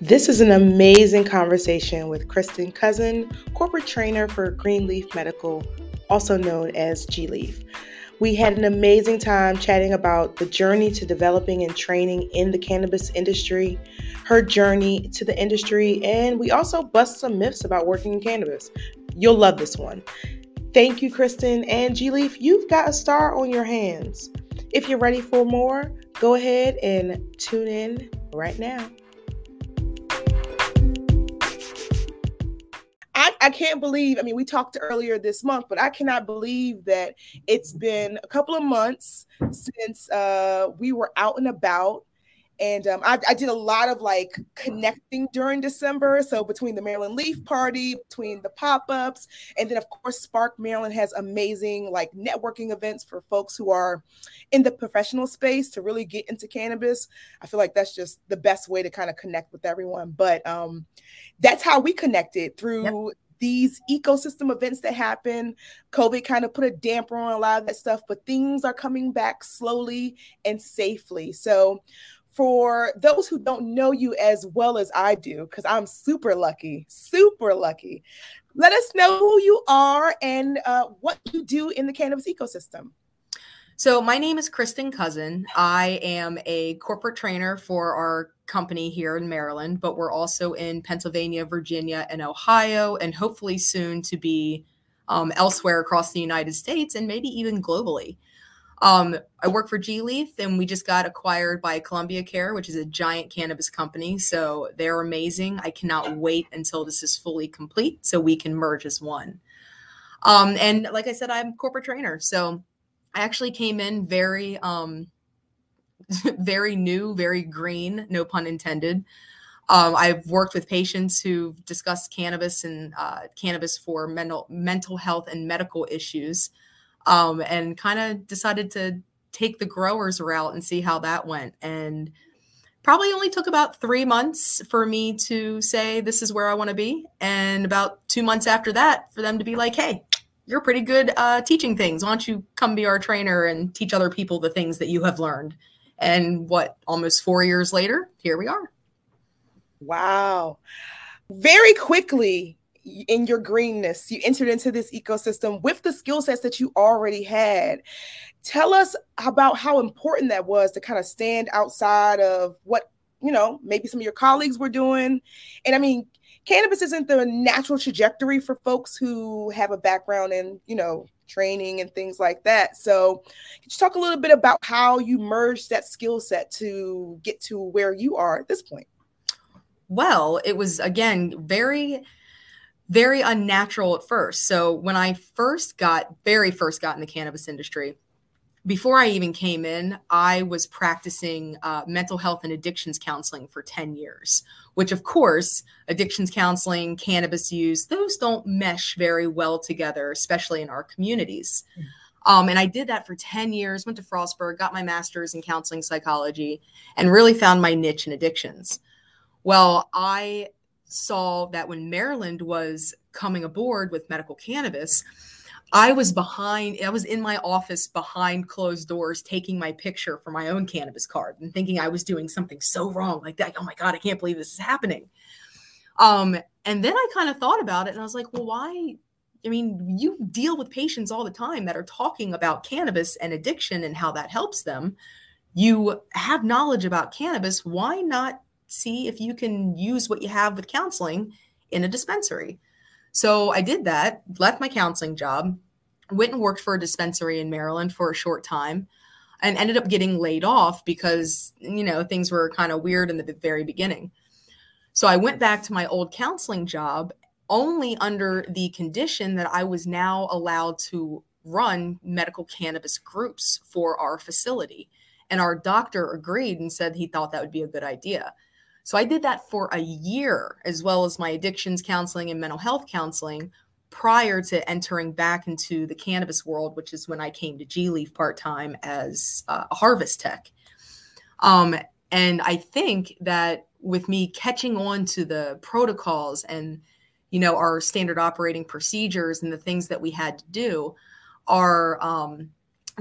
This is an amazing conversation with Kristen Cousin, corporate trainer for Green Leaf Medical, also known as gLeaf. We had an amazing time chatting about the journey to developing and training in the cannabis industry, her journey to the industry, and we also bust some myths about working in cannabis. You'll love this one. Thank you, Kristen and gLeaf. You've got a star on your hands. If you're ready for more, go ahead and tune in right now. I, can't believe, I mean, we talked earlier this month, but I cannot believe that it's been a couple of months since uh, we were out and about and um, I, I, did a lot of like connecting during December. So between the Maryland Leaf Party, between the pop-ups, and then of course Spark Maryland has amazing like networking events for folks who are in the professional space to really get into cannabis. I feel like that's just the best way to kind of connect with everyone. But um, that's how we connected through. Yep these ecosystem events that happen. COVID kind of put a damper on a lot of that stuff, but things are coming back slowly and safely. So for those who don't know you as well as I do, because I'm super lucky, super lucky, let us know who you are and uh, what you do in the cannabis ecosystem. So, my name is Kristen Cousin. I am a corporate trainer for our company here in Maryland, but we're also in Pennsylvania, Virginia, and Ohio, and hopefully soon to be um, elsewhere across the United States and maybe even globally. Um, I work for gLeaf, and we just got acquired by Columbia Care, which is a giant cannabis company. So they're amazing. I cannot wait until this is fully complete so we can merge as one. Um, and like I said, I'm corporate trainer. So I actually came in very, um, very new, very green, no pun intended. Um, I've worked with patients who've discussed cannabis and uh, cannabis for mental mental health and medical issues um, and kind of decided to take the growers route and see how that went. And probably only took about three months for me to say, this is where I want to be. And about two months after that, for them to be like, hey, you're pretty good uh, teaching things. Why don't you come be our trainer and teach other people the things that you have learned? And what, almost four years later, here we are. Wow. Very quickly, in your greenness, you entered into this ecosystem with the skill sets that you already had. Tell us about how important that was to kind of stand outside of what, you know, maybe some of your colleagues were doing. And I mean, cannabis isn't the natural trajectory for folks who have a background in, you know, training and things like that. So, could you talk a little bit about how you merged that skill set to get to where you are at this point? Well, it was again very very unnatural at first. So when I first got, very first got in the cannabis industry, before I even came in, I was practicing uh, mental health and addictions counseling for 10 years, which, of course, addictions counseling, cannabis use, those don't mesh very well together, especially in our communities. Mm. Um, and I did that for 10 years, went to Frostburg, got my master's in counseling psychology, and really found my niche in addictions. Well, I saw that when Maryland was coming aboard with medical cannabis, I was behind, I was in my office behind closed doors taking my picture for my own cannabis card and thinking I was doing something so wrong like that. Oh my God, I can't believe this is happening. Um, and then I kind of thought about it and I was like, well, why? I mean, you deal with patients all the time that are talking about cannabis and addiction and how that helps them. You have knowledge about cannabis. Why not see if you can use what you have with counseling in a dispensary. So I did that, left my counseling job, went and worked for a dispensary in Maryland for a short time and ended up getting laid off because, you know, things were kind of weird in the very beginning. So I went back to my old counseling job only under the condition that I was now allowed to run medical cannabis groups for our facility. And our doctor agreed and said he thought that would be a good idea. So I did that for a year, as well as my addictions counseling and mental health counseling prior to entering back into the cannabis world, which is when I came to gLeaf part time as a harvest tech. Um, and I think that with me catching on to the protocols and you know our standard operating procedures and the things that we had to do, our um,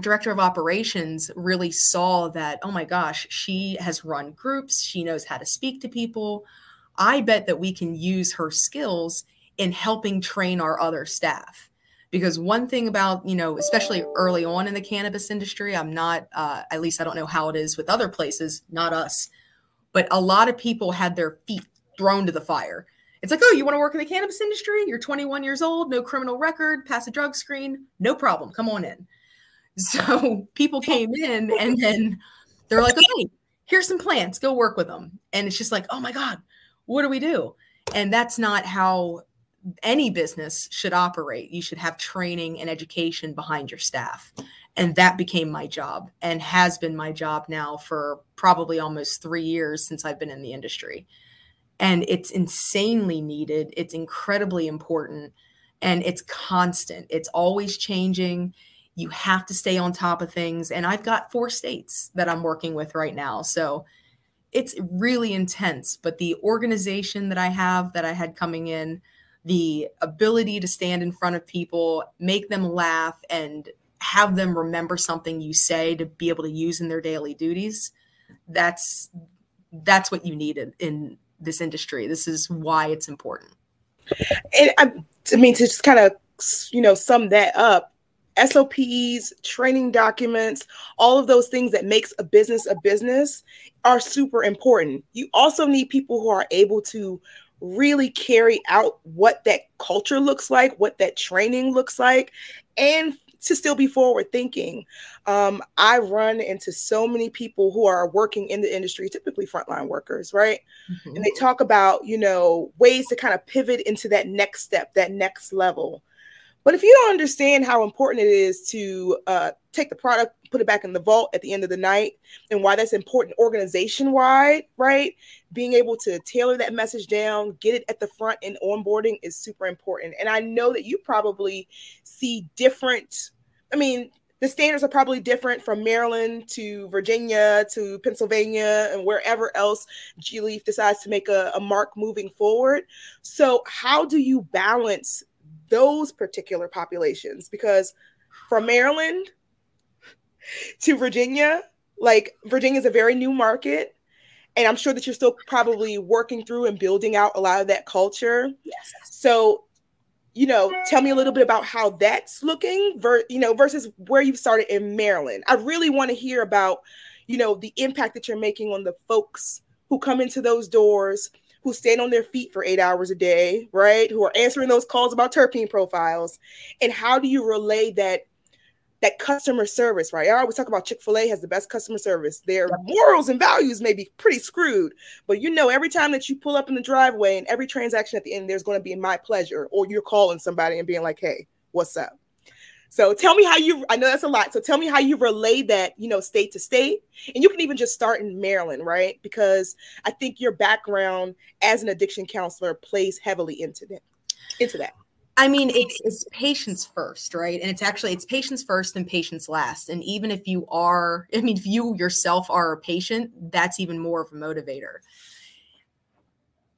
director of operations really saw that oh my gosh she has run groups she knows how to speak to people I bet that we can use her skills in helping train our other staff. Because one thing about, you know, especially early on in the cannabis industry, I'm not, uh, at least I don't know how it is with other places, not us, but a lot of people had their feet thrown to the fire. It's like, oh, you want to work in the cannabis industry? You're 21 years old, no criminal record, pass a drug screen, no problem, come on in. So people came in and then they're like, okay, here's some plants, go work with them. And it's just like, oh my God, what do we do? And that's not how any business should operate. You should have training and education behind your staff. And that became my job and has been my job now for probably almost three years since I've been in the industry. And it's insanely needed, it's incredibly important, and it's constant. It's always changing. You have to stay on top of things. And I've got four states that I'm working with right now. So it's really intense. But the organization that I have that I had coming in, the ability to stand in front of people, make them laugh, and have them remember something you say to be able to use in their daily duties that's that's what you needed in this industry this is why it's important and I, I mean to just kind of you know sum that up SOPs, training documents, all of those things that makes a business a business are super important. You also need people who are able to really carry out what that culture looks like, what that training looks like, and to still be forward thinking. Um, I run into so many people who are working in the industry, typically frontline workers, right? Mm-hmm. And they talk about, you know, ways to kind of pivot into that next step, that next level. But if you don't understand how important it is to uh, take the product, put it back in the vault at the end of the night, and why that's important organization wide, right? Being able to tailor that message down, get it at the front, and onboarding is super important. And I know that you probably see different, I mean, the standards are probably different from Maryland to Virginia to Pennsylvania and wherever else gLeaf decides to make a, a mark moving forward. So, how do you balance those particular populations because from Maryland to Virginia, like Virginia is a very new market. And I'm sure that you're still probably working through and building out a lot of that culture. Yes. So, you know, tell me a little bit about how that's looking, ver- you know, versus where you started in Maryland. I really want to hear about, you know, the impact that you're making on the folks who come into those doors, who stand on their feet for eight hours a day, right? Who are answering those calls about terpene profiles. And how do you relay that that customer service, right? I always talk about Chick-fil-A has the best customer service. Their morals and values may be pretty screwed, but you know, every time that you pull up in the driveway and every transaction at the end, there's going to be my pleasure, or you're calling somebody and being like, hey, what's up? So tell me how you, I know that's a lot. So tell me how you relay that, you know, state to state. And you can even just start in Maryland, right? Because I think your background as an addiction counselor plays heavily into that. Into that. I mean, it's it's patients first, right? And it's actually it's patients first and patients last. And even if you are, I mean, if you yourself are a patient, that's even more of a motivator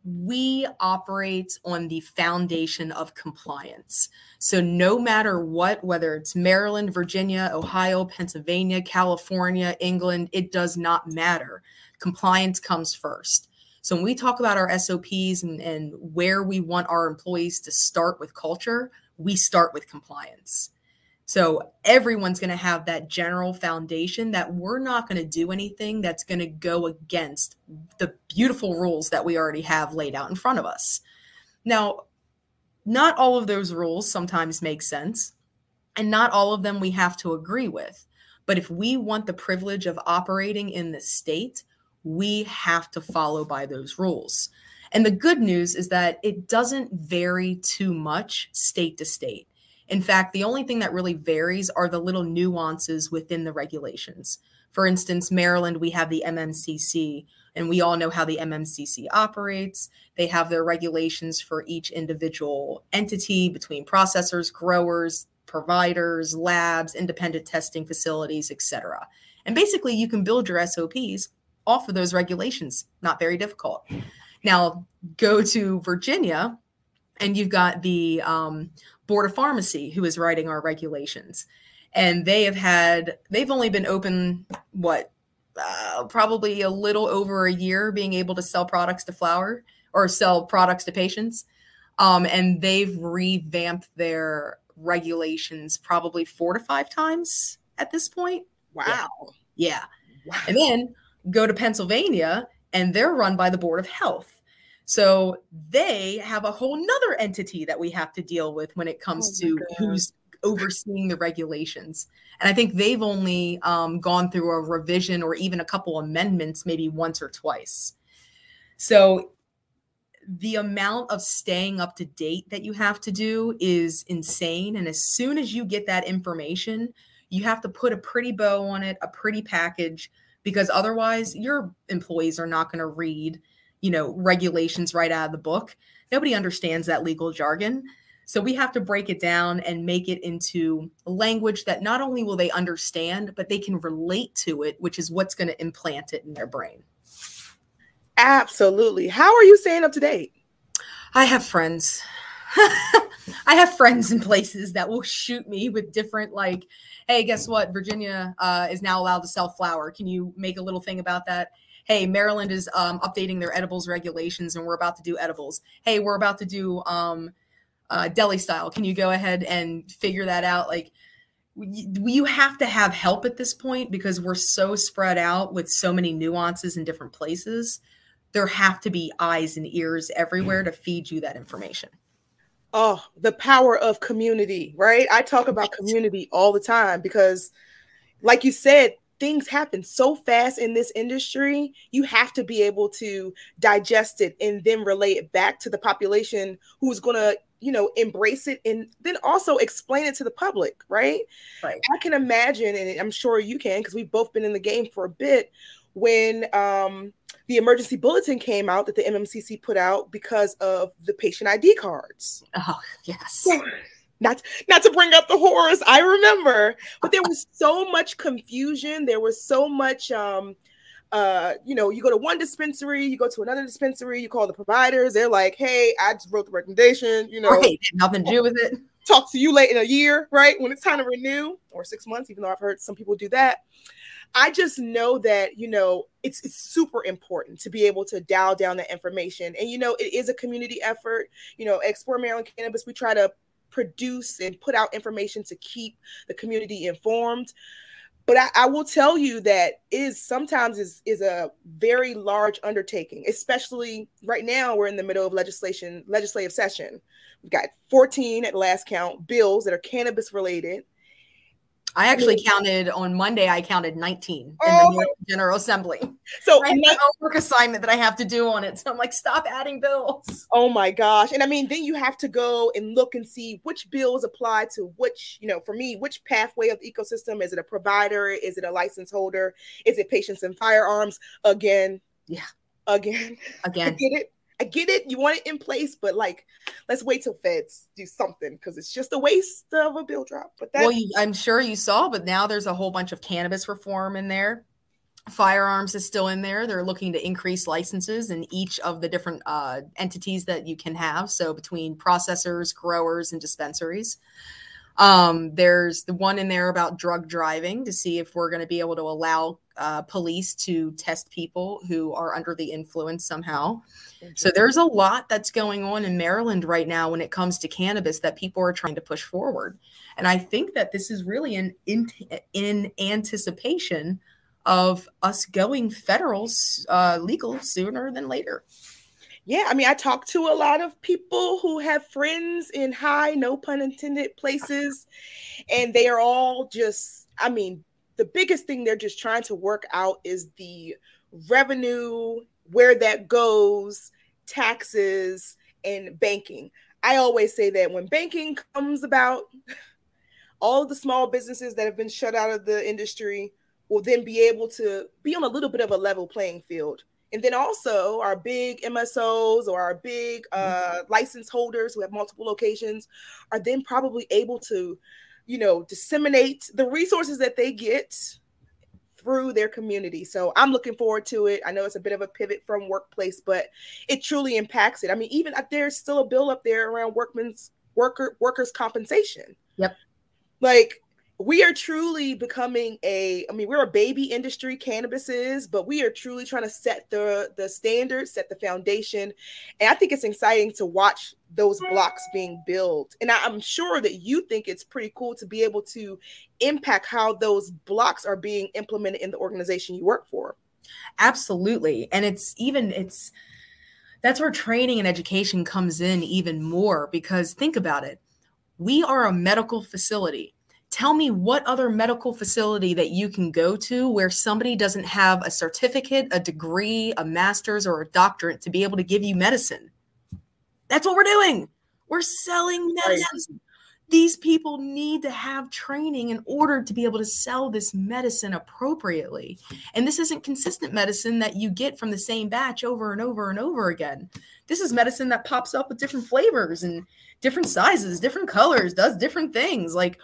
we operate on the foundation of compliance. So, no matter what, whether it's Maryland, Virginia, Ohio, Pennsylvania, California, England, it does not matter. Compliance comes first. So, when we talk about our SOPs and, and where we want our employees to start with culture, we start with compliance. So everyone's going to have that general foundation that we're not going to do anything that's going to go against the beautiful rules that we already have laid out in front of us. Now, not all of those rules sometimes make sense, and not all of them we have to agree with. But if we want the privilege of operating in the state, we have to follow by those rules. And the good news is that it doesn't vary too much state to state. In fact, the only thing that really varies are the little nuances within the regulations. For instance, Maryland, we have the MMCC, and we all know how the MMCC operates. They have their regulations for each individual entity between processors, growers, providers, labs, independent testing facilities, etc. And basically, you can build your SOPs off of those regulations. Not very difficult. Now, go to Virginia, and you've got the um, Board of Pharmacy who is writing our regulations. And they have had, they've only been open, what, uh, probably a little over a year being able to sell products to flower. or sell products to patients. Um, and they've revamped their regulations probably four to five times at this point. Wow. Yeah. yeah. Wow. And then go to Pennsylvania and they're run by the Board of Health. So they have a whole nother entity that we have to deal with when it comes oh to God. who's overseeing the regulations. And I think they've only um, gone through a revision or even a couple amendments, maybe once or twice. So the amount of staying up to date that you have to do is insane. And as soon as you get that information, you have to put a pretty bow on it, a pretty package, because otherwise your employees are not going to read, you know, regulations right out of the book. Nobody understands that legal jargon. So we have to break it down and make it into language that not only will they understand, but they can relate to it, which is what's going to implant it in their brain. Absolutely. How are you staying up to date? I have friends. I have friends in places that will shoot me with different like, hey, guess what? Virginia uh, is now allowed to sell flower. Can you make a little thing about that? Hey, Maryland is um, updating their edibles regulations, and we're about to do edibles. Hey, we're about to do um, uh, deli style. Can you go ahead and figure that out? Like, you have to have help at this point because we're so spread out with so many nuances in different places. There have to be eyes and ears everywhere to feed you that information. Oh, the power of community, right? I talk about community all the time because, like you said, things happen so fast in this industry. You have to be able to digest it and then relate it back to the population who's going to you know embrace it and then also explain it to the public right right i can imagine and i'm sure you can because we've both been in the game for a bit when um, the emergency bulletin came out that the mmcc put out because of the patient id cards oh yes not not to bring up the horrors i remember but there was so much confusion there was so much um uh, you know, you go to one dispensary, you go to another dispensary, you call the providers, they're like, hey, I just wrote the recommendation, you know, right. nothing to do with it. Talk to you late in a year, right? When it's time to renew, or six months, even though I've heard some people do that. I just know that, you know, it's it's super important to be able to dial down that information. And you know, it is a community effort. You know, Explore Maryland Cannabis, we try to produce and put out information to keep the community informed but I, I, will tell you that is sometimes is is a very large undertaking, especially right now. We're in the middle of legislation legislative session. We've got 14 at last count bills that are cannabis related. I actually counted on Monday. I counted 19 in oh. the General Assembly. So I have my work assignment that I have to do on it. So I'm like, stop adding bills. Oh my gosh! And I mean, then you have to go and look and see which bills apply to which. You know, for me, which pathway of the ecosystem is it? A provider? Is it a license holder? Is it patients and firearms? Again, yeah, again, again. I get it. I get it. You want it in place, but like, let's wait till feds do something because it's just a waste of a bill drop. But that- well, you, I'm sure you saw, but now there's a whole bunch of cannabis reform in there. Firearms is still in there. They're looking to increase licenses in each of the different uh, entities that you can have. So between processors, growers, and dispensaries. Um, there's the one in there about drug driving to see if we're going to be able to allow uh, police to test people who are under the influence somehow. So there's a lot that's going on in Maryland right now when it comes to cannabis that people are trying to push forward. And I think that this is really an in, in anticipation of us going federal uh, legal sooner than later. Yeah, I mean, I talk to a lot of people who have friends in high, no pun intended, places, and they are all just, I mean, the biggest thing they're just trying to work out is the revenue, where that goes, taxes, and banking. I always say that when banking comes about, all of the small businesses that have been shut out of the industry will then be able to be on a little bit of a level playing field. And then also our big MSOs or our big uh, license holders who have multiple locations are then probably able to you know, disseminate the resources that they get through their community. So I'm looking forward to it. I know it's a bit of a pivot from workplace, but it truly impacts it. I mean, even uh, there's still a bill up there around workmen's worker workers compensation. Yep. Like we are truly becoming a i mean we're a baby industry cannabis is but we are truly trying to set the the standards set the foundation. And i think it's exciting to watch those blocks being built. And I, i'm sure that you think it's pretty cool to be able to impact how those blocks are being implemented in the organization you work for. Absolutely. And it's even it's that's where training and education comes in even more because think about it. We are a medical facility tell me what other medical facility that you can go to where somebody doesn't have a certificate, a degree, a master's, or a doctorate to be able to give you medicine. That's what we're doing. We're selling medicine. These people need to have training in order to be able to sell this medicine appropriately. And this isn't consistent medicine that you get from the same batch over and over and over again. This is medicine that pops up with different flavors and different sizes, different colors, does different things. Like,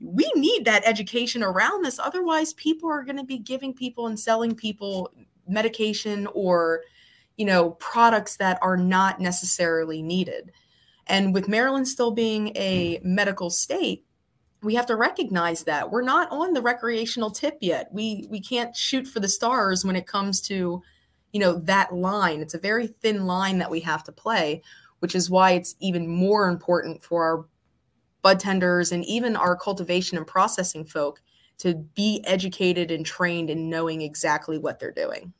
we need that education around this. Otherwise, people are going to be giving people and selling people medication or, you know, products that are not necessarily needed. And with Maryland still being a hmm. medical state, we have to recognize that we're not on the recreational tip yet. We we can't shoot for the stars when it comes to, you know, that line. It's a very thin line that we have to play, which is why it's even more important for our bud tenders and even our cultivation and processing folk to be educated and trained in knowing exactly what they're doing.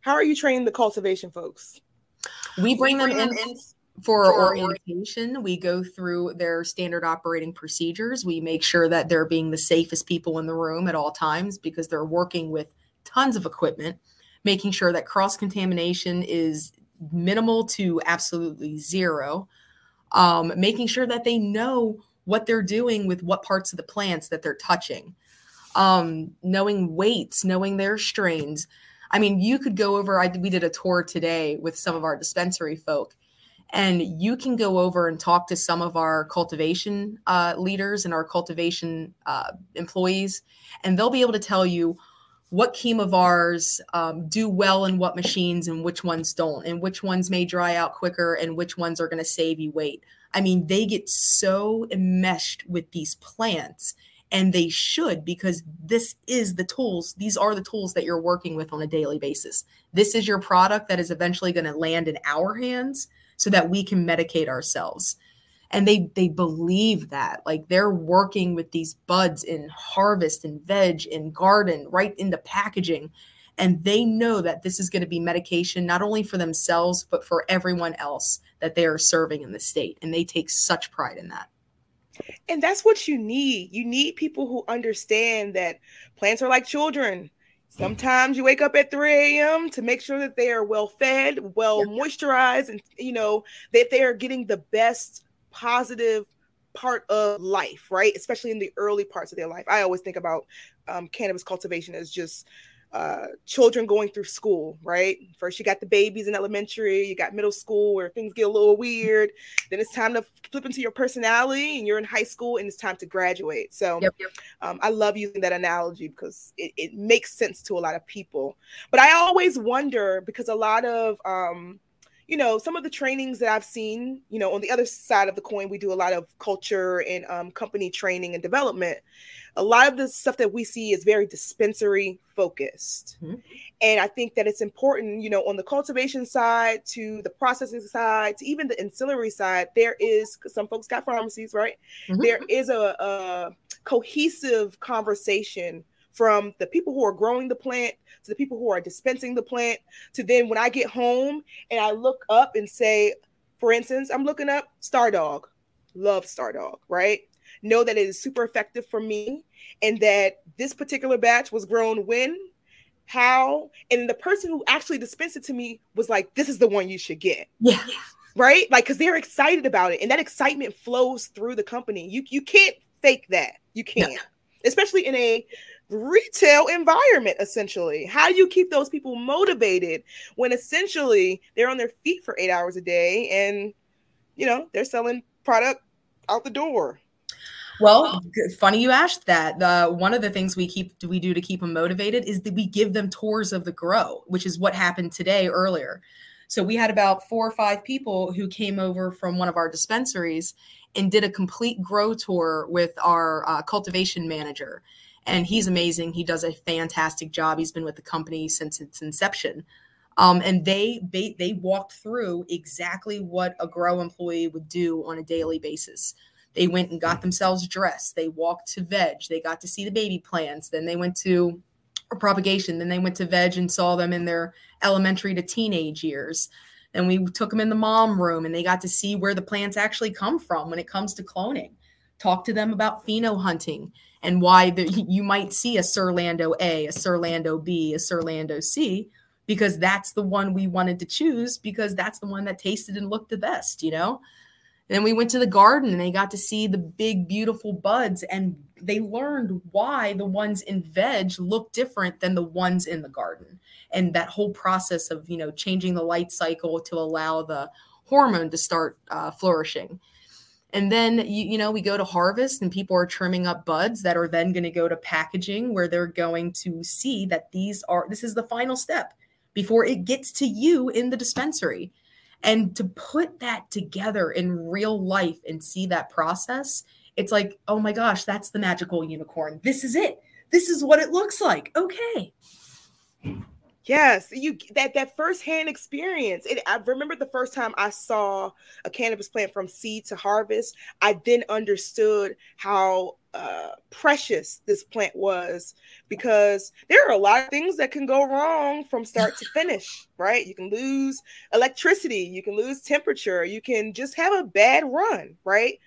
How are you training the cultivation folks? We bring them in, in for, for orientation. We go through their standard operating procedures. We make sure that they're being the safest people in the room at all times because they're working with tons of equipment, making sure that cross contamination is minimal to absolutely zero um, making sure that they know what they're doing with what parts of the plants that they're touching, um, knowing weights, knowing their strains. I mean, you could go over. I we did a tour today with some of our dispensary folk, and you can go over and talk to some of our cultivation uh, leaders and our cultivation uh, employees, and they'll be able to tell you what chemovars um, do well in what machines and which ones don't, and which ones may dry out quicker and which ones are going to save you weight. I mean, they get so enmeshed with these plants, and they should because this is the tools. These are the tools that you're working with on a daily basis. This is your product that is eventually going to land in our hands so that we can medicate ourselves and they they believe that like they're working with these buds in harvest and veg and garden right into packaging and they know that this is going to be medication not only for themselves but for everyone else that they are serving in the state and they take such pride in that. And that's what you need. You need people who understand that plants are like children. Sometimes you wake up at 3 a.m. to make sure that they are well fed, well moisturized, and you know that they are getting the best positive part of life, right? Especially in the early parts of their life. I always think about um, cannabis cultivation as just uh, children going through school, right? First, you got the babies in elementary, you got middle school where things get a little weird. Then it's time to flip into your personality, and you're in high school, and it's time to graduate. So, yep, yep. Um, I love using that analogy because it, it, makes sense to a lot of people. But I always wonder because a lot of um, you know, some of the trainings that I've seen, you know, on the other side of the coin, we do a lot of culture and um, company training and development. A lot of the stuff that we see is very dispensary focused. Mm-hmm. And I think that it's important, you know, on the cultivation side to the processing side to even the ancillary side, there is some folks got pharmacies, right? Mm-hmm. There is a, a cohesive conversation from the people who are growing the plant to the people who are dispensing the plant to then when I get home and I look up and say, for instance, I'm looking up Stardawg, love Stardawg, right? Know that it is super effective for me and that this particular batch was grown when, how, and the person who actually dispensed it to me was like, this is the one you should get. Yeah. Right? Like, because they're excited about it. And that excitement flows through the company. You you can't fake that. You can't. No. Especially in a retail environment essentially. How do you keep those people motivated when essentially they're on their feet for eight hours a day and you know they're selling product out the door? Well funny you asked that. One of the things we keep we do to keep them motivated is that we give them tours of the grow which is what happened today earlier. So we had about four or five people who came over from one of our dispensaries and did a complete grow tour with our uh, cultivation manager. And he's amazing. He does a fantastic job. He's been with the company since its inception. Um, and they, they they walked through exactly what a grow employee would do on a daily basis. They went and got themselves dressed. They walked to veg. They got to see the baby plants. Then they went to propagation. Then they went to veg and saw them in their elementary to teenage years. And we took them in the mom room and they got to see where the plants actually come from when it comes to cloning. Talk to them about pheno hunting and why the, you might see a Surlando A, a Surlando B, a Surlando C because that's the one we wanted to choose because that's the one that tasted and looked the best, you know? And then we went to the garden and they got to see the big, beautiful buds and they learned why the ones in veg look different than the ones in the garden. And that whole process of, you know, changing the light cycle to allow the hormone to start uh, flourishing. And then, you, you know, we go to harvest and people are trimming up buds that are then going to go to packaging where they're going to see that these are, this is the final step before it gets to you in the dispensary. And to put that together in real life and see that process, it's like, oh my gosh, that's the magical unicorn. This is it. This is what it looks like. Okay. Yes, you that that firsthand experience. It, I remember the first time I saw a cannabis plant from seed to harvest. I then understood how uh, precious this plant was because there are a lot of things that can go wrong from start to finish. Right? You can lose electricity, you can lose temperature, you can just have a bad run. Right?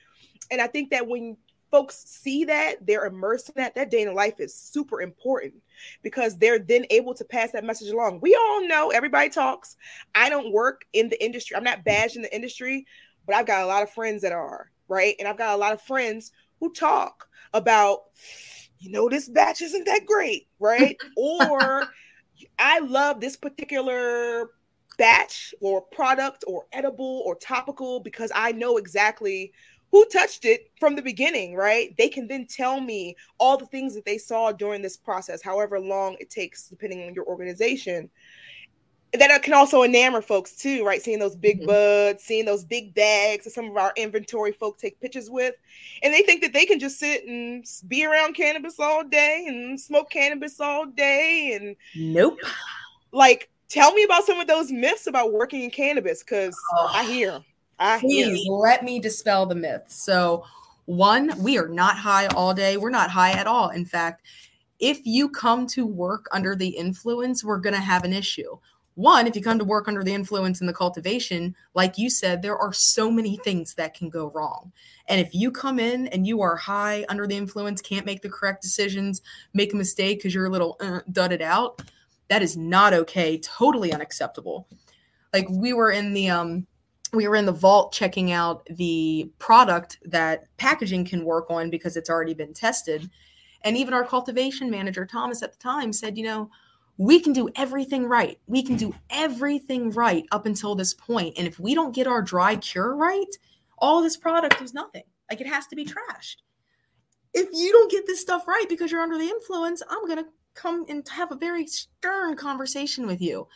And I think that when folks see that, they're immersed in that. That day in life is super important because they're then able to pass that message along. We all know everybody talks. I don't work in the industry. I'm not badged in the industry, but I've got a lot of friends that are, right? And I've got a lot of friends who talk about, you know, this batch isn't that great, right? or I love this particular batch or product or edible or topical because I know exactly who touched it from the beginning, right? They can then tell me all the things that they saw during this process, however long it takes, depending on your organization. That can also enamor folks too, right? Seeing those big mm-hmm. buds, seeing those big bags that some of our inventory folk take pictures with. And they think that they can just sit and be around cannabis all day and smoke cannabis all day. And nope. Like, tell me about some of those myths about working in cannabis because oh. I hear I Please let me dispel the myths. So, one, we are not high all day. We're not high at all. In fact, if you come to work under the influence, we're going to have an issue. One, if you come to work under the influence in the cultivation, like you said, there are so many things that can go wrong. And if you come in and you are high under the influence, can't make the correct decisions, make a mistake because you're a little uh, dudded out, that is not okay. Totally unacceptable. Like we were in the um we were in the vault checking out the product that packaging can work on because it's already been tested. And even our cultivation manager, Thomas, at the time said, you know, we can do everything right. We can do everything right up until this point. And if we don't get our dry cure right, all this product is nothing. Like it has to be trashed. If you don't get this stuff right because you're under the influence, I'm going to come and have a very stern conversation with you.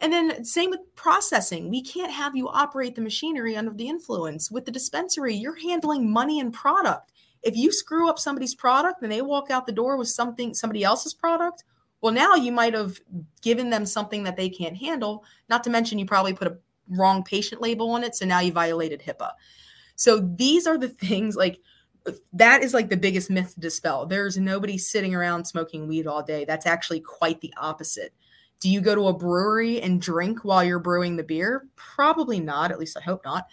And then same with processing. We can't have you operate the machinery under the influence. With the dispensary, you're handling money and product. If you screw up somebody's product and they walk out the door with something somebody else's product, well now you might have given them something that they can't handle, not to mention you probably put a wrong patient label on it, so now you violated HIPAA. So these are the things like that is like the biggest myth to dispel. There's nobody sitting around smoking weed all day. That's actually quite the opposite do you go to a brewery and drink while you're brewing the beer? Probably not. At least I hope not.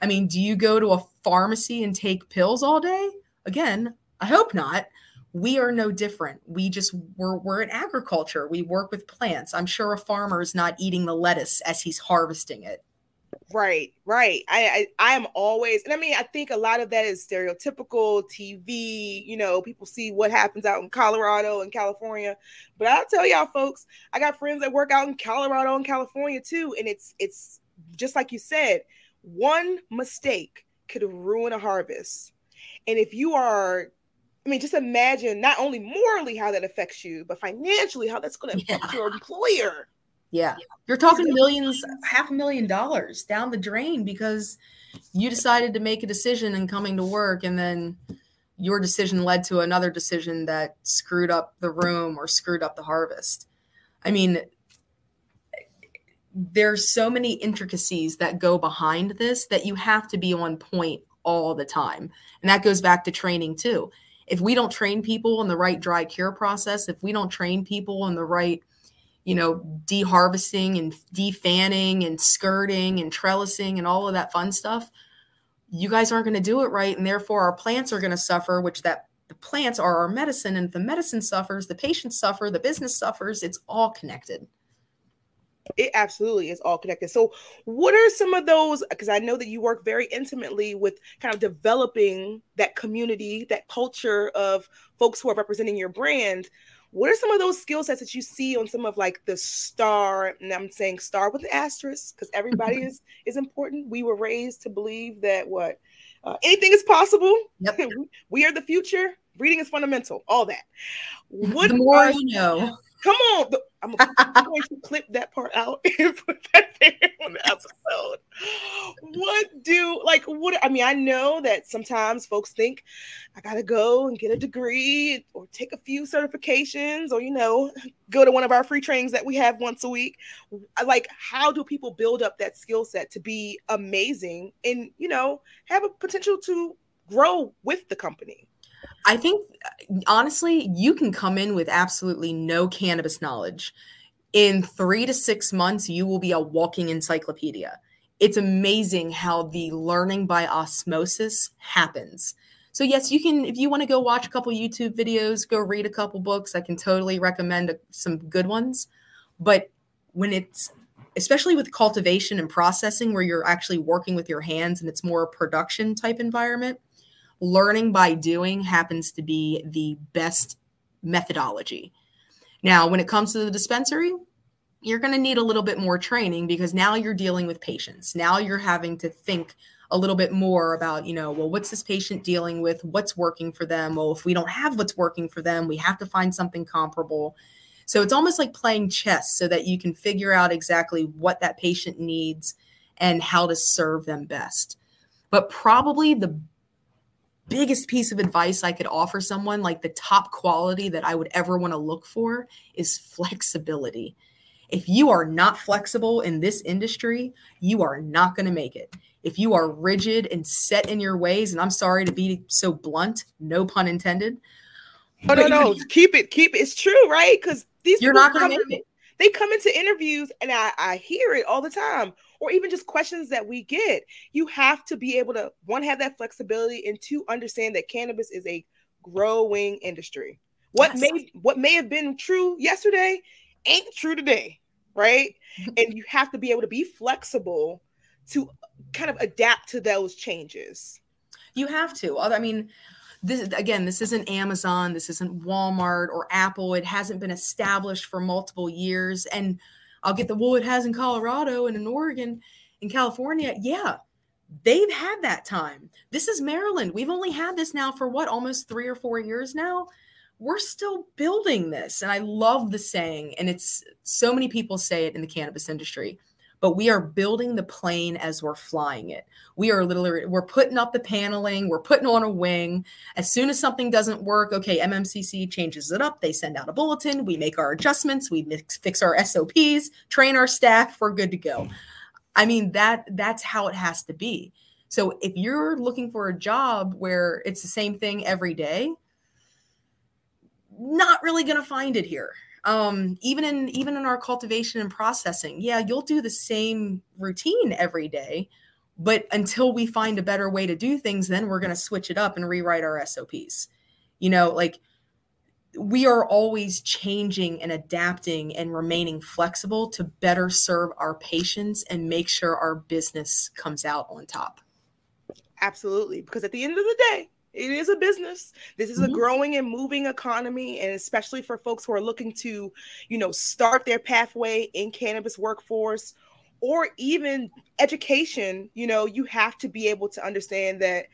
I mean, do you go to a pharmacy and take pills all day? Again, I hope not. We are no different. We just we're we're in agriculture. We work with plants. I'm sure a farmer is not eating the lettuce as he's harvesting it. Right, right. I, I I am always, and I mean, I think a lot of that is stereotypical TV. You know, people see what happens out in Colorado and California, but I'll tell y'all, folks, I got friends that work out in Colorado and California too, and it's it's just like you said, one mistake could ruin a harvest, and if you are I mean, just imagine not only morally how that affects you, but financially how that's going to affect yeah. your employer Yeah. You're talking millions, half a million dollars down the drain because you decided to make a decision and coming to work and then your decision led to another decision that screwed up the room or screwed up the harvest. I mean, there's so many intricacies that go behind this that you have to be on point all the time. And that goes back to training too. If we don't train people in the right dry cure process, if we don't train people in the right, you know, deharvesting and defanning and skirting and trellising and all of that fun stuff, you guys aren't going to do it right. And therefore our plants are going to suffer, which that the plants are our medicine. And if the medicine suffers, the patients suffer, the business suffers. It's all connected. It absolutely is all connected. So, what are some of those? Because I know that you work very intimately with kind of developing that community, that culture of folks who are representing your brand. What are some of those skill sets that you see on some of like the star? And I'm saying star with the asterisk because everybody is is important. We were raised to believe that what uh, anything is possible. Yep. we are the future. Reading is fundamental. All that. What the more you know. Come on. I'm, going to clip that part out and put that there on the episode. What do like what I mean, I know that sometimes folks think I gotta go and get a degree or take a few certifications or you know, go to one of our free trainings that we have once a week. Like, how do people build up that skill set to be amazing and you know have a potential to grow with the company? I think honestly, you can come in with absolutely no cannabis knowledge. In three to six months, you will be a walking encyclopedia. It's amazing how the learning by osmosis happens. So, yes, you can, if you want to go watch a couple YouTube videos, go read a couple books, I can totally recommend some good ones. But when it's, especially with cultivation and processing, where you're actually working with your hands and it's more a production type environment, learning by doing happens to be the best methodology. Now, when it comes to the dispensary, you're going to need a little bit more training because now you're dealing with patients. Now you're having to think a little bit more about, you know, well, what's this patient dealing with? What's working for them? Well, if we don't have what's working for them, we have to find something comparable. So it's almost like playing chess so that you can figure out exactly what that patient needs and how to serve them best. But probably the biggest piece of advice I could offer someone, like the top quality that I would ever want to look for, is flexibility. If you are not flexible in this industry, you are not going to make it. If you are rigid and set in your ways, and I'm sorry to be so blunt, no pun intended. Oh no, no, keep it, keep it. It's true, right? Because these you're not going to make it. They come into interviews, and I, I hear it all the time or even just questions that we get. You have to be able to one have that flexibility and two understand that cannabis is a growing industry. What yes. may what may have been true yesterday ain't true today, right? and you have to be able to be flexible to kind of adapt to those changes. You have to. I mean, this again, this isn't Amazon, this isn't Walmart or Apple. It hasn't been established for multiple years and I'll get the well, it has in Colorado and in Oregon, in California. Yeah, they've had that time. This is Maryland. We've only had this now for what, almost three or four years now. We're still building this. And I love the saying, and it's so many people say it in the cannabis industry but we are building the plane as we're flying it. We are literally we're putting up the paneling, we're putting on a wing. As soon as something doesn't work, okay, MMCC changes it up. They send out a bulletin, we make our adjustments, we mix, fix our SOPs, train our staff, we're good to go. Hmm. I mean that that's how it has to be. So if you're looking for a job where it's the same thing every day, not really going to find it here um, even in even in our cultivation and processing yeah you'll do the same routine every day but until we find a better way to do things then we're going to switch it up and rewrite our sops you know like we are always changing and adapting and remaining flexible to better serve our patients and make sure our business comes out on top. Absolutely because at the end of the day it is a business this is mm-hmm. a growing and moving economy and especially for folks who are looking to you know start their pathway in cannabis workforce or even education you know you have to be able to understand that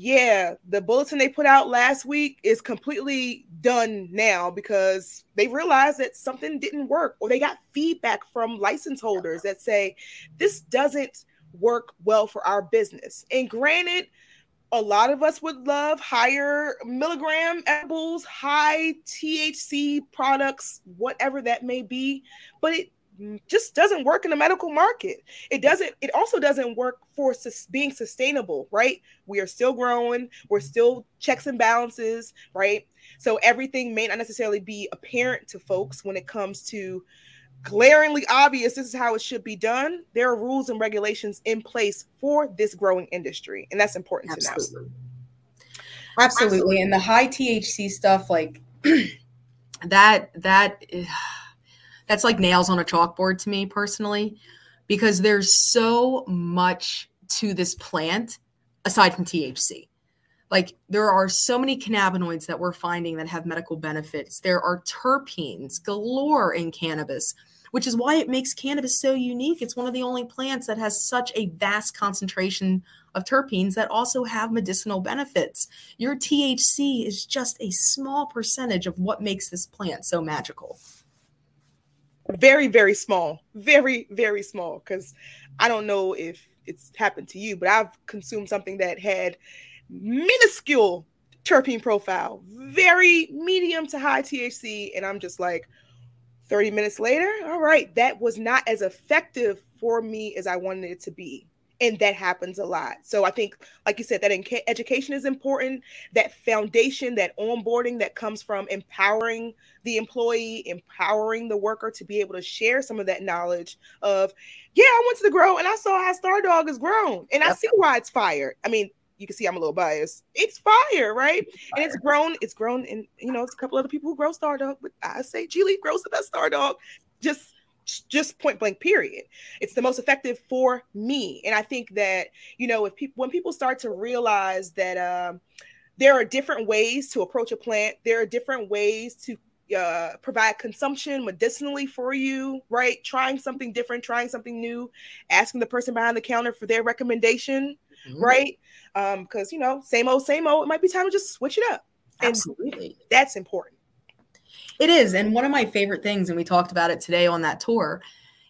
yeah, the bulletin they put out last week is completely done now because they realized that something didn't work or they got feedback from license holders that say this doesn't work well for our business. And granted, a lot of us would love higher milligram edibles, high THC products, whatever that may be, but it just doesn't work in the medical market. It doesn't, it also doesn't work for sus- being sustainable, right? We are still growing, we're still checks and balances, right? So everything may not necessarily be apparent to folks when it comes to glaringly obvious this is how it should be done. There are rules and regulations in place for this growing industry, and that's important Absolutely. to know. Absolutely. Absolutely. And the high THC stuff, like that, that. That's like nails on a chalkboard to me personally because there's so much to this plant aside from THC. Like there are so many cannabinoids that we're finding that have medical benefits. There are terpenes galore in cannabis, which is why it makes cannabis so unique. It's one of the only plants that has such a vast concentration of terpenes that also have medicinal benefits. Your THC is just a small percentage of what makes this plant so magical very very small very very small because i don't know if it's happened to you but i've consumed something that had minuscule terpene profile very medium to high thc and i'm just like 30 minutes later all right that was not as effective for me as i wanted it to be. And that happens a lot. So i think like you said that education is important. That foundation that onboarding that comes from empowering the employee empowering the worker to be able to share some of that knowledge of yeah i went to the grow and i saw how Stardawg has grown and i see why it's fired. i mean you can see I'm a little biased. It's fire, right? Fire. And it's grown, it's grown, and you know, it's a couple other people who grow Stardawg, but I say gLeaf grows the best Stardawg. Just just point blank period it's the most effective for me and i think that you know if people when people start to realize that um, there are different ways to approach a plant there are different ways to uh, provide consumption medicinally for you right trying something different trying something new asking the person behind the counter for their recommendation mm-hmm. right um because you know same old same old it might be time to just switch it up absolutely that's important it is. And one of my favorite things, and we talked about it today on that tour,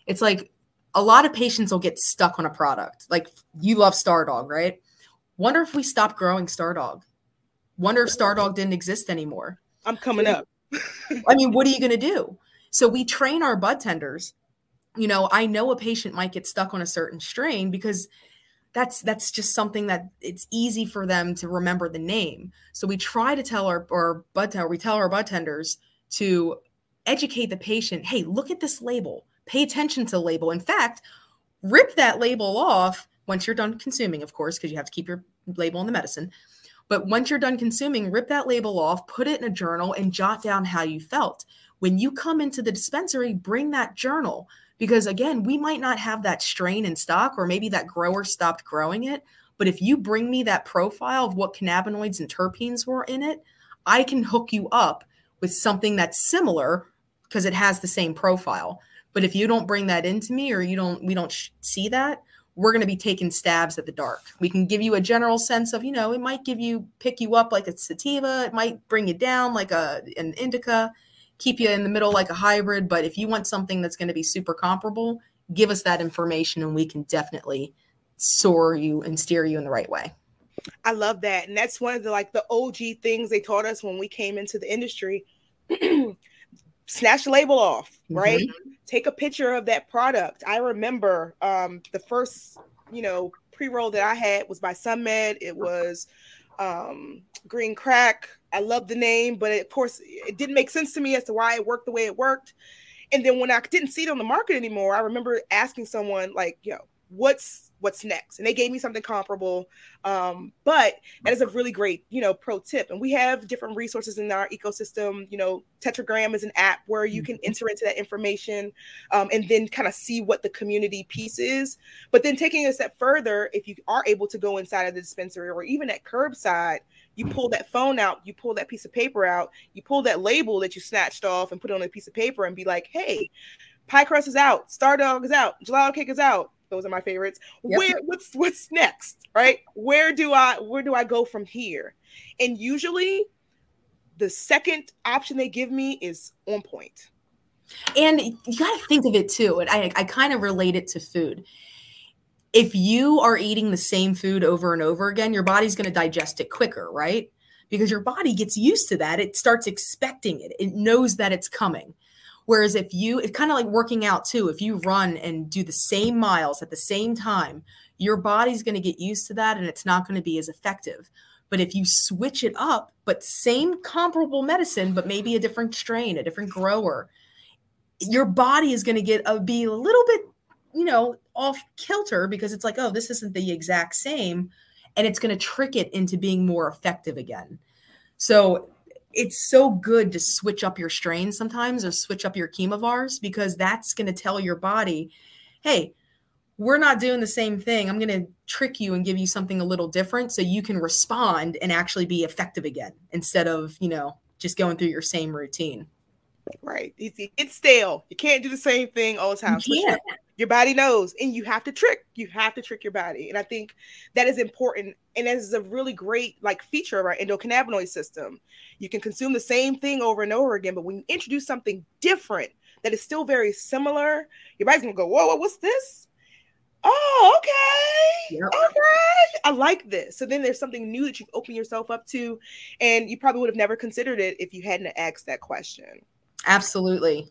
it's like a lot of patients will get stuck on a product. Like you love Stardawg, right? Wonder if we stopped growing Stardawg. Wonder if Stardawg didn't exist anymore. I'm coming up. I mean, what are you going to do? So we train our bud tenders. You know, I know a patient might get stuck on a certain strain because that's that's just something that it's easy for them to remember the name. So we try to tell our, our bud we tell our bud tenders, to educate the patient hey, look at this label, pay attention to the label. In fact, rip that label off once you're done consuming, of course, because you have to keep your label on the medicine. But once you're done consuming, rip that label off, put it in a journal, and jot down how you felt. When you come into the dispensary, bring that journal because, again, we might not have that strain in stock, or maybe that grower stopped growing it. But if you bring me that profile of what cannabinoids and terpenes were in it, I can hook you up with something that's similar because it has the same profile. But if you don't bring that into me or you don't we don't sh- see that, we're going to be taking stabs at the dark. We can give you a general sense of, you know, it might give you pick you up like a sativa, it might bring you down like a an indica, keep you in the middle like a hybrid, but if you want something that's going to be super comparable, give us that information and we can definitely soar you and steer you in the right way. I love that. And that's one of the like the OG things they taught us when we came into the industry. Snatch the label off, right? Mm-hmm. Take a picture of that product. I remember um, the first, you know, pre-roll that I had was by SunMed. It was um, green crack. I love the name, but it, of course, it didn't make sense to me as to why it worked the way it worked. And then when I didn't see it on the market anymore, I remember asking someone like, "Yo, what's what's next and they gave me something comparable um, but that is a really great you know pro tip and we have different resources in our ecosystem you know tetragram is an app where you can mm-hmm. enter into that information um, and then kind of see what the community piece is but then taking a step further if you are able to go inside of the dispensary or even at curbside you pull that phone out you pull that piece of paper out you pull that label that you snatched off and put it on a piece of paper and be like hey pie crust is out Stardawg is out gelato cake is out those are my favorites. Yep. Where what's what's next, right? Where do I where do I go from here? And usually the second option they give me is on point. And you got to think of it too. And I, I kind of relate it to food. If you are eating the same food over and over again, your body's going to digest it quicker, right? Because your body gets used to that. It starts expecting it, it knows that it's coming. Whereas if you, it's kind of like working out too. If you run and do the same miles at the same time, your body's going to get used to that and it's not going to be as effective. But if you switch it up, but same comparable medicine, but maybe a different strain, a different grower, your body is going to get a be a little bit, you know, off kilter because it's like, oh, this isn't the exact same. And it's going to trick it into being more effective again. So it's so good to switch up your strains sometimes or switch up your chemovars because that's going to tell your body, hey, we're not doing the same thing. I'm going to trick you and give you something a little different so you can respond and actually be effective again instead of, you know, just going through your same routine. Right. It's, it's stale. You can't do the same thing all the time. Yeah, Your body knows, and you have to trick. You have to trick your body, and I think that is important. And that is a really great like feature of our endocannabinoid system. You can consume the same thing over and over again, but when you introduce something different that is still very similar, your body's gonna go, "Whoa, whoa what's this?" Oh, okay. Yep. Okay. I like this. So then there's something new that you open yourself up to, and you probably would have never considered it if you hadn't asked that question. Absolutely.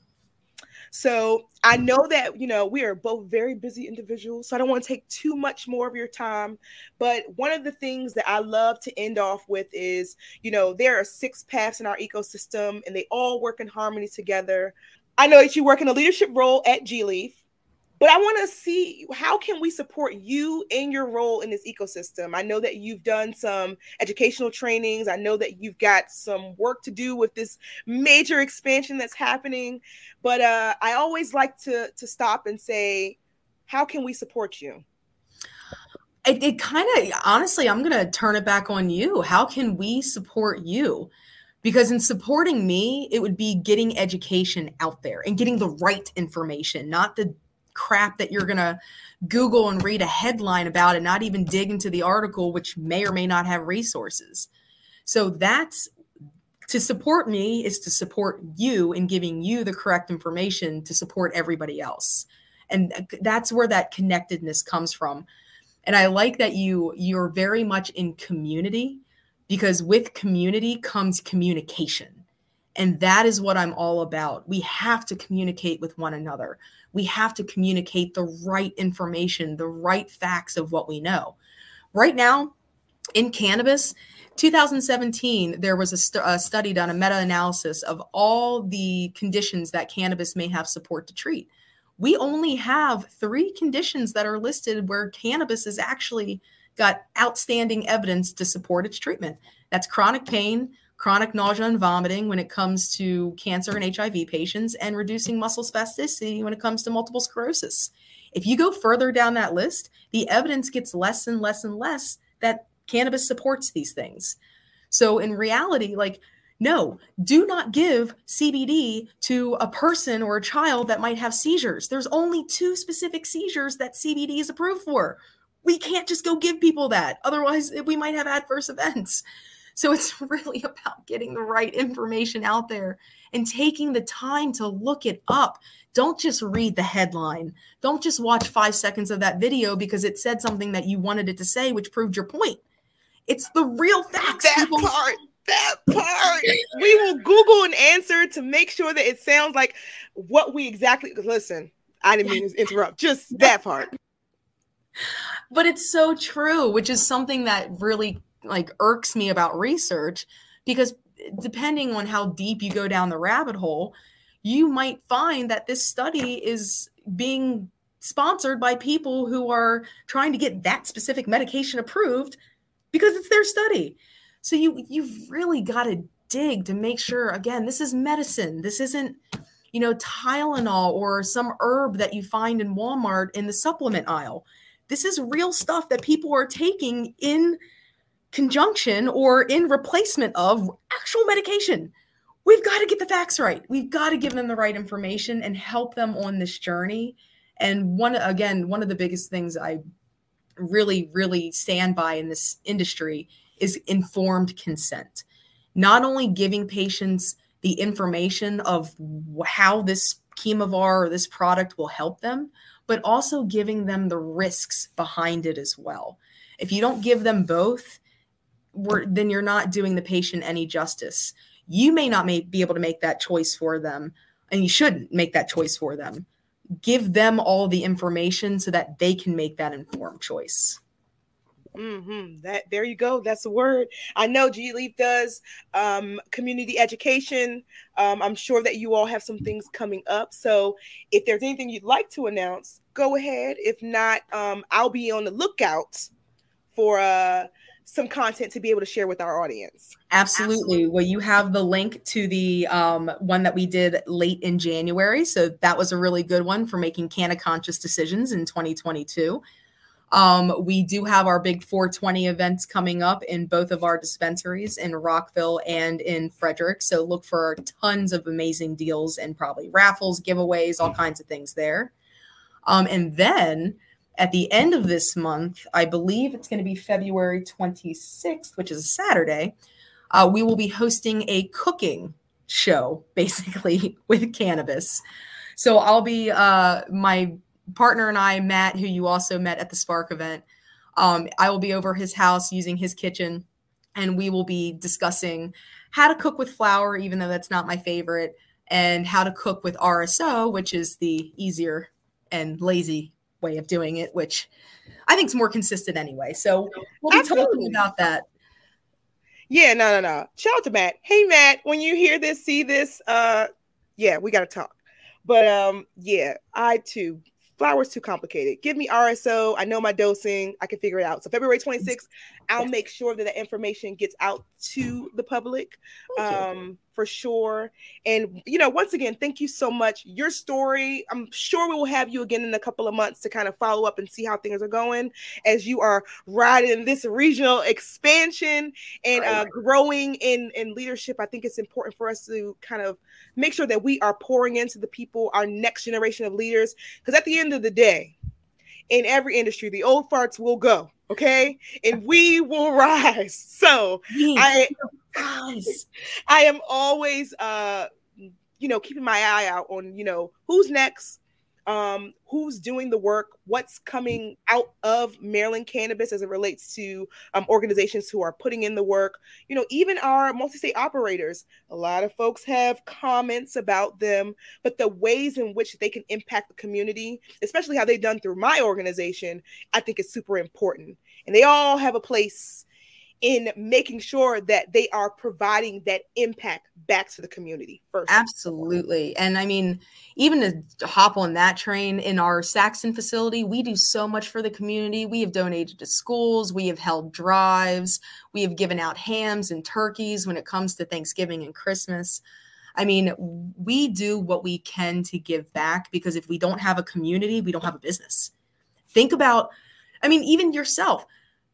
So I know that, you know, we are both very busy individuals. So I don't want to take too much more of your time. But one of the things that I love to end off with is, you know, there are six paths in our ecosystem and they all work in harmony together. I know that you work in a leadership role at gLeaf but i want to see how can we support you in your role in this ecosystem? I know that you've done some educational trainings. I know that you've got some work to do with this major expansion that's happening. But uh, i always like to to stop and say how can we support you? It, it kind of honestly i'm gonna turn it back on you. How can we support you? Because in supporting me it would be getting education out there and getting the right information not the crap that you're going to Google and read a headline about and not even dig into the article, which may or may not have resources. So that's to support me is to support you in giving you the correct information to support everybody else. And that's where that connectedness comes from. And I like that you you're very much in community because with community comes communication. And that is what I'm all about. We have to communicate with one another we have to communicate the right information, the right facts of what we know. Right now, in cannabis, 2017, there was a, st- a study done, a meta analysis of all the conditions that cannabis may have support to treat. We only have three conditions that are listed where cannabis has actually got outstanding evidence to support its treatment. That's chronic pain, chronic nausea and vomiting when it comes to cancer and HIV patients, and reducing muscle spasticity when it comes to multiple sclerosis. If you go further down that list, the evidence gets less and less and less that cannabis supports these things. So, in reality, like, no, do not give CBD to a person or a child that might have seizures. There's only two specific seizures that CBD is approved for. We can't just go give people that. Otherwise, we might have adverse events. So it's really about getting the right information out there and taking the time to look it up. Don't just read the headline. Don't just watch five seconds of that video because it said something that you wanted it to say, which proved your point. It's the real facts. That people. part. That part. we will Google an answer to make sure that it sounds like what we exactly listen. I didn't mean to interrupt. Just that part. But it's so true, which is something that really like irks me about research because depending on how deep you go down the rabbit hole, you might find that this study is being sponsored by people who are trying to get that specific medication approved because it's their study. So you you've really got to dig to make sure again this is medicine. This isn't you know Tylenol or some herb that you find in Walmart in the supplement aisle. This is real stuff that people are taking in conjunction or in replacement of actual medication. We've got to get the facts right. We've got to give them the right information and help them on this journey. And one again, one of the biggest things I really, really stand by in this industry is informed consent. Not only giving patients the information of how this chemovar or this product will help them, but also giving them the risks behind it as well. If you don't give them both, then you're not doing the patient any justice. You may not may, be able to make that choice for them, and you shouldn't make that choice for them. Give them all the information so that they can make that informed choice. Mm-hmm. That there you go. That's the word. I know gLeaf does um, community education. Um, I'm sure that you all have some things coming up. So if there's anything you'd like to announce, go ahead. If not, um, I'll be on the lookout for uh, some content to be able to share with our audience. Absolutely. Absolutely. Well, you have the link to the um, one that we did late in January. So that was a really good one for making canna conscious decisions in 2022. Um, we do have our big 420 events coming up in both of our dispensaries in Rockville and in Frederick. So look for tons of amazing deals and probably raffles, giveaways, all kinds of things there. Um, and then at the end of this month, I believe it's going to be February 26th, which is a Saturday, uh, we will be hosting a cooking show basically with cannabis. So I'll be uh, my partner and I, Matt, who you also met at the Spark event, um, I will be over his house using his kitchen, and we will be discussing how to cook with flower, even though that's not my favorite, and how to cook with RSO, which is the easier and lazy way of doing it, which I think is more consistent anyway. So we'll be Absolutely. talking about that. Yeah, no, no, no. Shout out to Matt. Hey, Matt, when you hear this, see this, uh, yeah, we got to talk. But um, yeah, I too flowers too complicated. Give me RSO. I know my dosing. I can figure it out. So February 26th, I'll make sure that the information gets out to the public um, for sure. And you know, once again, thank you so much. Your story. I'm sure we will have you again in a couple of months to kind of follow up and see how things are going as you are riding this regional expansion and uh, growing in in leadership. I think it's important for us to kind of make sure that we are pouring into the people, our next generation of leaders, because at the end of the day, in every industry, the old farts will go okay? And we will rise. So i i am always uh you know keeping my eye out on you know who's next um, who's doing the work, what's coming out of Maryland cannabis as it relates to um, organizations who are putting in the work. You know, even our multi state operators, a lot of folks have comments about them, but the ways in which they can impact the community, especially how they've done through my organization, I think is super important. And they all have a place in making sure that they are providing that impact back to the community first. Absolutely. And I mean, even to hop on that train in our Saxon facility, we do so much for the community. We have donated to schools, we have held drives, we have given out hams and turkeys when it comes to Thanksgiving and Christmas. I mean, we do what we can to give back because if we don't have a community, we don't have a business. Think about, I mean, even yourself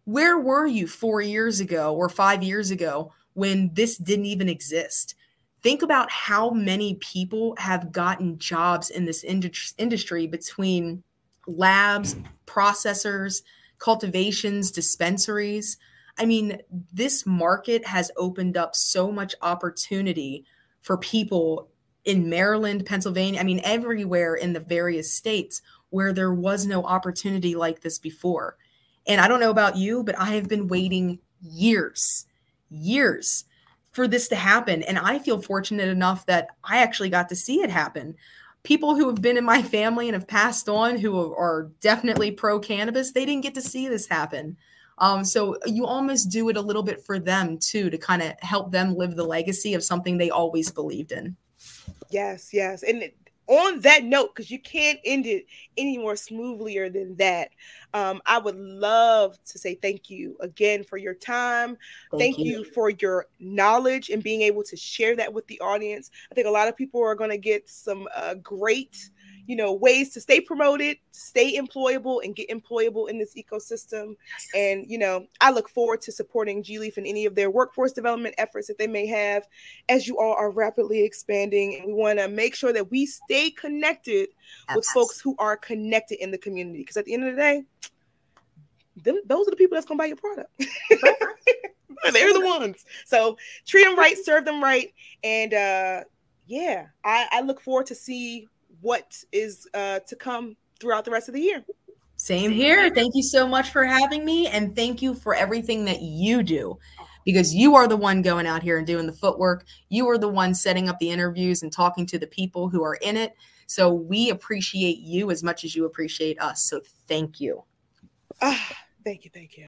where were you four years ago or five years ago when this didn't even exist? Think about how many people have gotten jobs in this industry between labs, processors, cultivations, dispensaries. I mean, this market has opened up so much opportunity for people in Maryland, Pennsylvania, I mean, everywhere in the various states where there was no opportunity like this before. And I don't know about you, but I have been waiting years, years for this to happen. And I feel fortunate enough that I actually got to see it happen. People who have been in my family and have passed on who are definitely pro cannabis, they didn't get to see this happen. Um, so you almost do it a little bit for them too, to kind of help them live the legacy of something they always believed in. Yes, yes. And on that note, because you can't end it any more smoothlier than that, um, I would love to say thank you again for your time. Thank, thank you. you. for your knowledge and being able to share that with the audience. I think a lot of people are going to get some uh, great you know, ways to stay promoted, stay employable, and get employable in this ecosystem. And you know, I look forward to supporting gLeaf in any of their workforce development efforts that they may have, as you all are rapidly expanding. And we want to make sure that we stay connected with folks who are connected in the community. Because at the end of the day, them those are the people that's gonna buy your product. They're the ones. So treat them right, serve them right, and uh, yeah, I, I look forward to see what is uh, to come throughout the rest of the year. Same here. Thank you so much for having me, and thank you for everything that you do because you are the one going out here and doing the footwork. You are the one setting up the interviews and talking to the people who are in it. So we appreciate you as much as you appreciate us. So thank you. Ah, thank you. Thank you.